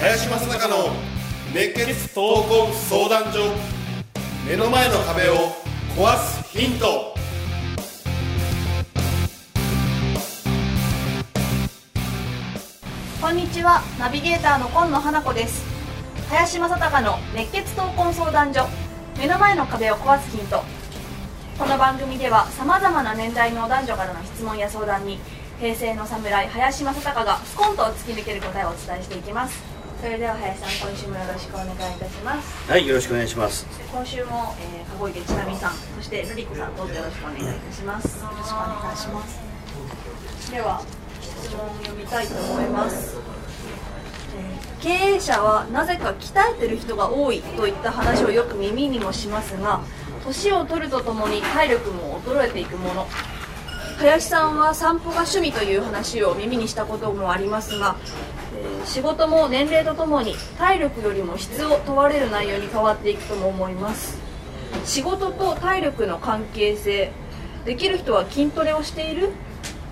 林正孝の熱血闘魂相談所目の前の壁を壊すヒント。こんにちは。ナビゲーターの今野花子です。林正孝の熱血闘魂相談所。目の前の壁を壊すヒント。この番組ではさまざまな年代の男女からの質問や相談に平成の侍林正孝がスコンと突き抜ける答えをお伝えしていきます。それでは林さん今週もよろしくお願いいたします。はい、よろしくお願いします。今週も、えー、籠池千奈美さんそして瑠璃子さんどうぞよろしくお願いいたします。よろしくお願いします。では質問を読みたいと思います、えー経営者はなぜか鍛えてる人が多いといった話をよく耳にもしますが年を取るとともに体力も衰えていくもの。林さんは散歩が趣味という話を耳にしたこともありますが、えー仕事も年齢とともに体力よりも質を問われる内容に変わっていくとも思います。仕事と体力の関係性できる人は筋トレをしている？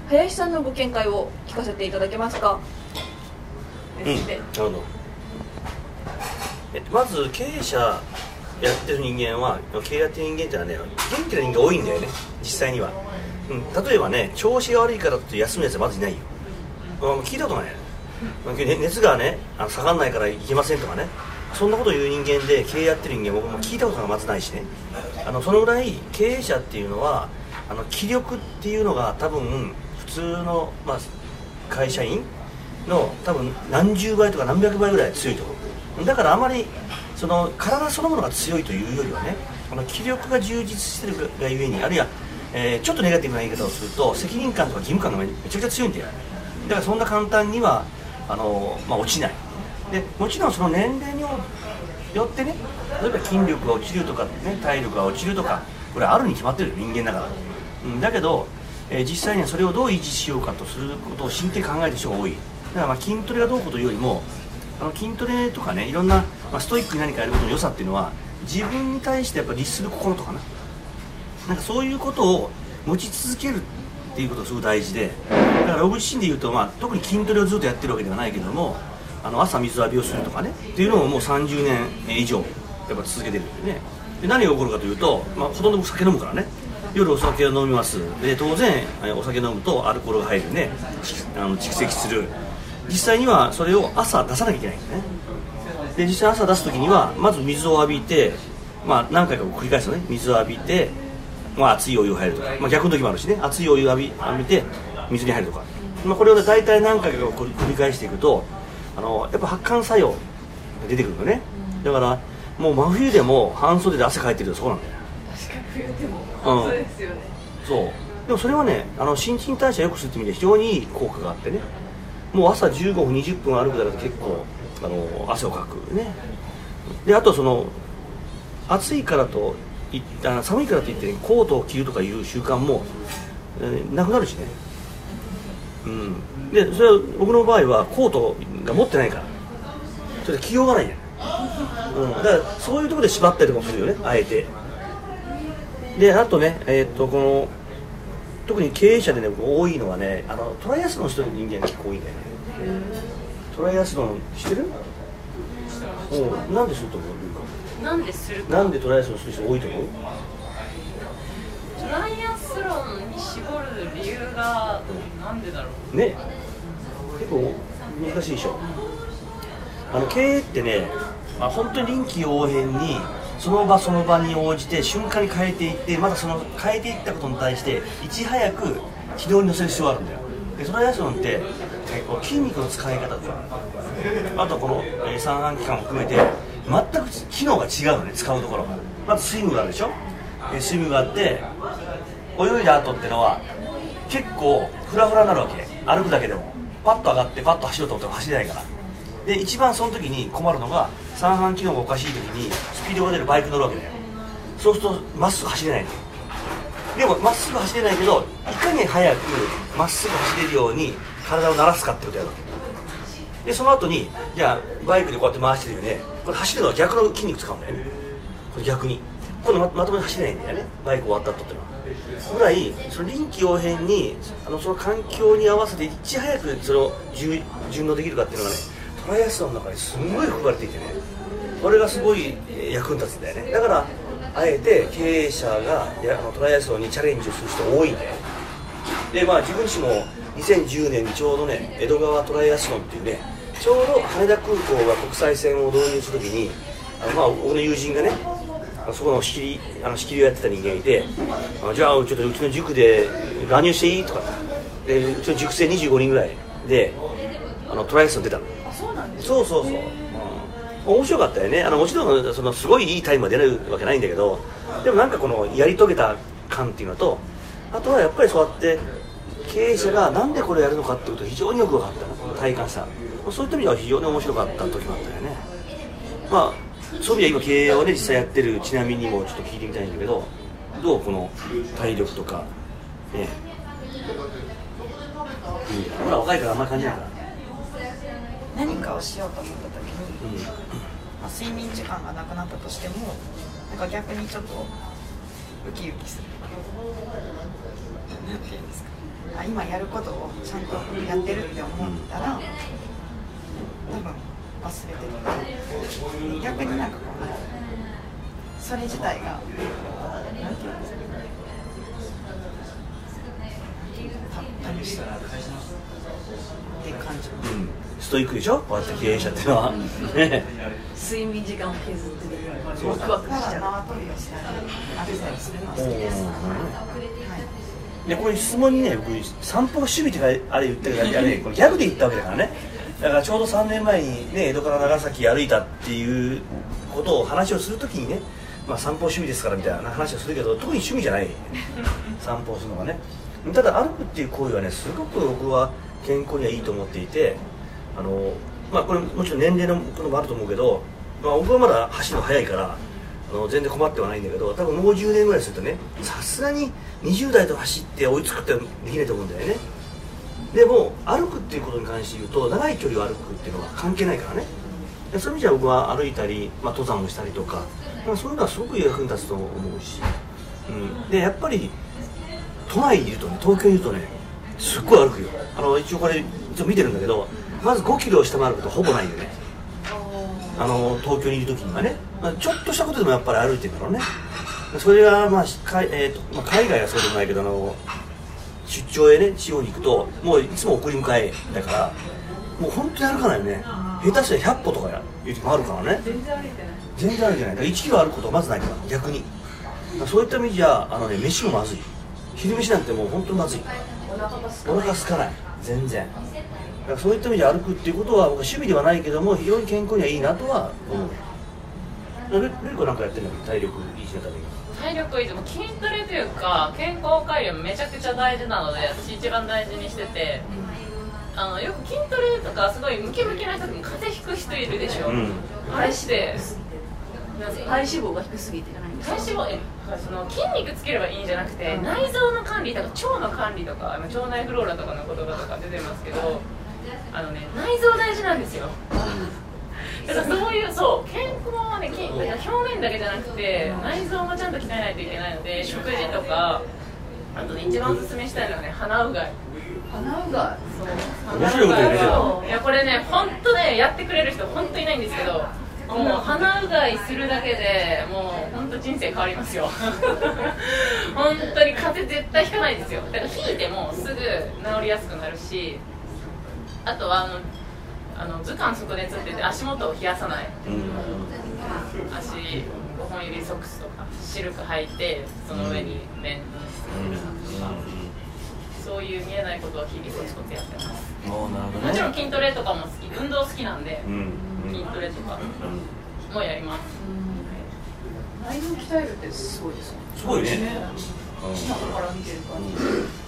林さんのご見解を聞かせていただけますか、ですってなるほど。えまず経営者やってる人間は、経営やってる人間ってのはね、元気な人間多いんだよね、実際には。うん、例えばね、調子が悪いからって休むやつはまずいないよ。うん聞いたことないよ。ね熱がね、あの下がらないからいけませんとかね。そんなこと言う人間で経営やってる人間僕も聞いたことがまずないしねあのそのぐらい経営者っていうのはあの気力っていうのが多分普通の、まあ、会社員の多分何十倍とか何百倍ぐらい強いと思う。だからあまりその体そのものが強いというよりはねこの気力が充実してるがゆえにあるいは、えちょっとネガティブな言い方をすると責任感とか義務感がめちゃくちゃ強いんだよ。だからそんな簡単にはあの、まあ、落ちない。でもちろんその年齢によってね例えば筋力が落ちるとか、ね、体力が落ちるとかこれあるに決まってる人間だから、うん、だけど、え実際にはそれをどう維持しようかとすることを真剣に考える人が多い。だからまあ筋トレがどうこうというよりもあの筋トレとかねいろんな、まあ、ストイックに何かやることの良さっていうのは自分に対してやっぱ律する心とかな。なんかそういうことを持ち続けるっていうことがすごく大事でだから僕自身で言うと、まあ、特に筋トレをずっとやってるわけではないけどもあの朝水浴びをするとかねっていうのをもう30年以上やっぱ続けてるんでね。で何が起こるかというと、まあ、ほとんど僕酒飲むからね。夜お酒を飲みます。で当然お酒飲むとアルコールが入るね。あの蓄積する。実際にはそれを朝出さなきゃいけないんですね。で実際朝出す時にはまず水を浴びて、まあ、何回か繰り返すのね。水を浴びて、まあ、熱いお湯を入るとか、まあ、逆の時もあるしね。熱いお湯を浴び浴びて水に入るとか、まあ、これをね大体何回か繰り繰り返していくとあのやっぱ発汗作用が出てくるのね。だからもう真冬でも半袖で汗かいてるとそうなんだよ。確かに冬でもうん。そうですよね。そう。でもそれはねあの新陳代謝を良くするって意味で非常にいい効果があってねもう朝15分20分歩くだけで結構あの汗をかく。ね。であとその暑いからといあ寒いからといって、ね、コートを着るとかいう習慣も、えーなくなるしね。うん。でそれは僕の場合はコートが持ってないから。それで着ようがないねうん、だからそういうところで縛ったりとかもするよね。あえて。であとね、えーっとこの特に経営者でね多いのはねあのトライアスロンしてる人間が結構多いんだよね。トライアスロンしてる？おうなんですると思う？なんでするかなんでトライアスロンする人多いと思う？トライアスロンに絞る理由がなんでだろう？ね。結構難しいでしょ。あの経営ってね、まあ、本当に臨機応変にその場その場に応じて瞬間に変えていってまたその変えていったことに対していち早く軌道に乗せる必要があるんだよ。でトライアスロンってえこう筋肉の使い方とかあとこの、えー三半規管も含めて全く機能が違うのね使うところが。まずスイムがあるでしょ？えースイムがあって泳いだ後ってのは結構フラフラになるわけ。歩くだけでも。パッと上がってパッと走ろうと思っても走れないから。で一番その時に困るのが三半機能がおかしい時にスピードが出るバイク乗るわけだよ。そうするとまっすぐ走れないのでもまっすぐ走れないけどいかに早くまっすぐ走れるように体を慣らすかってことやるわけ。でその後にじゃあバイクでこうやって回してるよね。これ走るのは逆の筋肉使うんだよね。これ逆に。これままともに走れないんだよね。バイク終わった後っていうのは。ぐらいその臨機応変にあのその環境に合わせていち早くその順順応できるかっていうのがねトライアスの中にすごい含まれていてね。これがすごい役に立つんだよね。だからあえて経営者がやあのトライアスロンにチャレンジをする人多いんでまあ自分自身も2010年にちょうどね江戸川トライアスロンっていうねちょうど羽田空港が国際線を導入するときにあのまあ僕の友人がねそこの仕切りあの仕切りをやってた人間がいてあじゃあちょっとうちの塾で乱入していい？とか。でうちの塾生25人ぐらいであのトライアスロン出たの。そうそうそう。そう、うん。面白かったよね。あのもちろんそのすごいいいタイムは出るわけないんだけどでもなんかこのやり遂げた感っていうのとあとはやっぱりそうやって経営者がなんでこれやるのかっていうことが非常によく分かったの。体感した。そういった意味では非常に面白かった時もあったよね。まあそういう意味では今経営をね実際やってるちなみにもちょっと聞いてみたいんだけどどうこの体力とかね。うんほら若いからあんまり感じないから何かをしようと思った時に、まあ、睡眠時間がなくなったとしてもなんか逆にちょっとウキウキする。なんていうんですか。あ今やることをちゃんとやってるって思ったら多分忘れてる逆になんかこうそれ自体がなんていうんですか。た楽しいって感じストイックでしょ？こうやって経営者っていうのは。ね睡眠時間を削ってるワクワクだかしちゃうでこれ質問にね僕散歩が趣味ってかあれ言ってるからあれこれギャグで言ったわけだからね。だからちょうど3年前にね江戸から長崎歩いたっていうことを話をするときにねまあ散歩趣味ですからみたいな話をするけど特に趣味じゃない。散歩をするのがね。ただ歩くっていう行為はねすごく僕は健康にはいいと思っていてあのまあこれもちろん年齢のこともあると思うけど、まあ、僕はまだ走るの早いからあの全然困ってはないんだけど多分もう10年ぐらいするとねさすがに20代と走って追いつくってできないと思うんだよね。でも歩くっていうことに関して言うと長い距離を歩くっていうのは関係ないからね。そういう意味じゃ僕は歩いたり、まあ、登山もしたりとか、まあ、そういうのはすごく役に立つと思うし、うん、でやっぱり都内にいるとね東京にいるとねすっごい歩くよ。あの一応これ一応見てるんだけどまず5キロを下回ることほぼないよね。あの東京にいる時にはね、まあ、ちょっとしたことでもやっぱり歩いてるんだろうね。それが、まあかえーとまあ、海外はそうでもないけどあの出張へね地方に行くともういつも送り迎えだからもう本当に歩かないよね。下手したら100歩とかやいう時もあるからね。全然歩いてない。全然歩いてない。だから1キロ歩くことはまずないから逆に。そういった意味じゃあのね飯もまずい。昼飯なんてもう本当にまずい。お腹がすかない。全然。からそういった意味で歩くっていうことは僕は趣味ではないけども非常に健康にはいいなとは思う。ルルリコなんかやってるの？体力維持のために体力維持も筋トレというか健康管理もめちゃくちゃ大事なので私一番大事にしてて。あのよく筋トレとかすごいムキムキな人でも風邪ひく人いるでしょ、うん。あれして体脂肪が低すぎてじゃないんですか？体脂肪えその筋肉つければいいんじゃなくて内臓の管理とか腸の管理とか今腸内フローラとかの言葉とか出てますけどあのね内臓大事なんですよ。だからそういうそう健康はね表面だけじゃなくて内臓もちゃんと鍛えないといけないので食事とかあとね一番おすすめしたいのはね鼻うがい。鼻うがそう。面白いこと言うねそうい。やこれね本当ねやってくれる人本当いないんですけどもう鼻うがいするだけでもう本当人生変わりますよ。本当に風邪絶対ひかないですよ。だからひいてもすぐ治りやすくなるしあとはあのあの図鑑外熱って言って足元を冷やさない。うん足5本指ソックスとかシルク履いてその上に綿するとか。そういう見えないことを日々コツコツやってます。うんおーなるほどもちろんね筋トレとかも好き。運動好きなんでうん筋トレとかもやります。内臓鍛えるってすごいですよね。すごいね。今から見てる感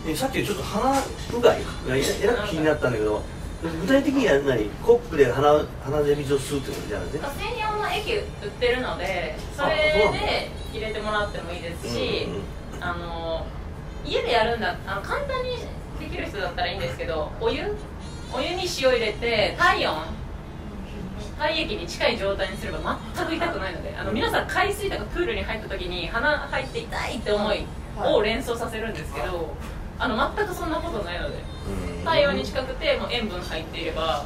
じ。えさっきちょっと鼻うがいがええらく気になったんだけど具体的には何コップで鼻鼻で水を吸うってことじゃなくて専用の液売ってるのでそれで入れてもらってもいいですしうんうんあの家でやるんだあの簡単にできる人だったらいいんですけどお湯？お湯に塩入れて体温？体液に近い状態にすれば全く痛くないのであの皆さん海水とかプールに入った時に鼻入って痛いって思いを連想させるんですけどあの全くそんなことないので。うん体温に近くてもう塩分入っていれば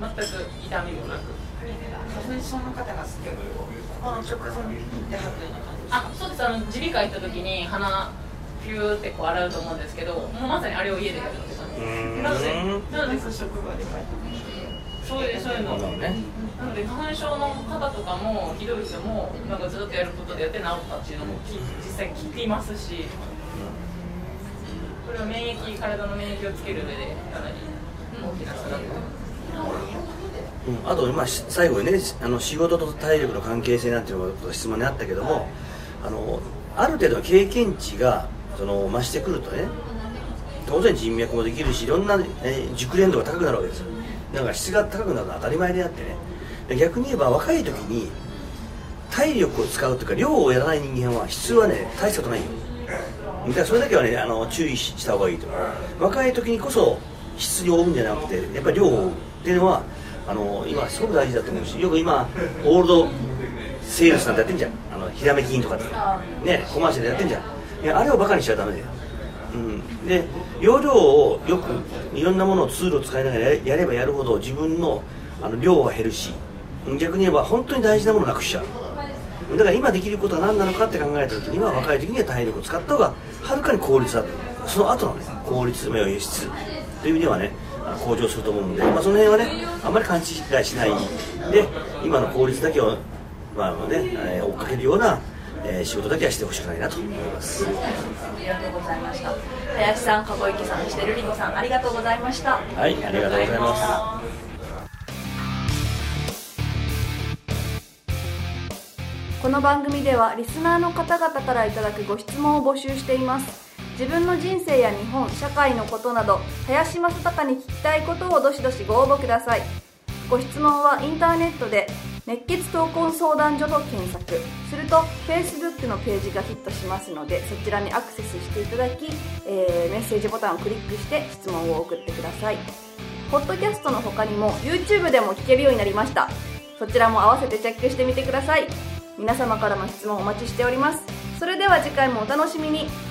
うん。全く痛みもなく。花粉症の方がすごいこの直前で吐くような感あそうです。あの耳鼻科行った時に鼻ピューってこう洗うと思うんですけどもうまさにあれを家でやるって感じなのでなのでじ職場で書いてそういう。そういうのなので花粉症の方とかもひどい人もなんかずっとやることでやって治ったっていうのもき実際聞きますしこれは免疫体の免疫をつける上でかなり大きな差だとうん。あと、まあ、最後にねあの仕事と体力の関係性なんていうのが質問にあったけどもあのある程度の経験値がその増してくるとね当然人脈もできるしいろんな、えー熟練度が高くなるわけですよ。だから質が高くなるのは当たり前であってね。逆に言えば若い時に体力を使うというか量をやらない人間は質はね大したことないよ。だそれだけはねあの注意しした方がいいと。若い時にこそ質に追うんじゃなくてやっぱり量を追うっていうのはあの今すごく大事だと思うしよく今オールドセールスなんてやってんじゃん。あのひらめきインとかって。ねコマーシャルでやってんじゃん。いやあれをバカにしちゃダメだよ。うん、で容量をよくいろんなものをツールを使いながらややればやるほど自分のあの量は減るし逆に言えば本当に大事なものをなくしちゃうだから今できることは何なのかって考えた時には若い時には体力を使った方がはるかに効率だと。その後のね効率目を輸出という意味ではね向上すると思うので、まあ、その辺はねあんまり勘違いしないで今の効率だけを、まあねえー追っかけるような、えー仕事だけはしてほしくないなと思います。ありがとうございました。林さん籠池さんそしてルリ子さんありがとうございました。はいありがとうございますこの番組ではリスナーの方々からいただくご質問を募集しています。自分の人生や日本社会のことなど林正孝に聞きたいことをどしどしご応募ください。ご質問はインターネットで熱血闘魂相談所と検索。すると Facebook のページがヒットしますのでそちらにアクセスしていただき、えーメッセージボタンをクリックして質問を送ってください。ポッドキャストの他にも YouTube でも聞けるようになりました。そちらも合わせてチェックしてみてください。皆様からの質問お待ちしております。それでは次回もお楽しみに「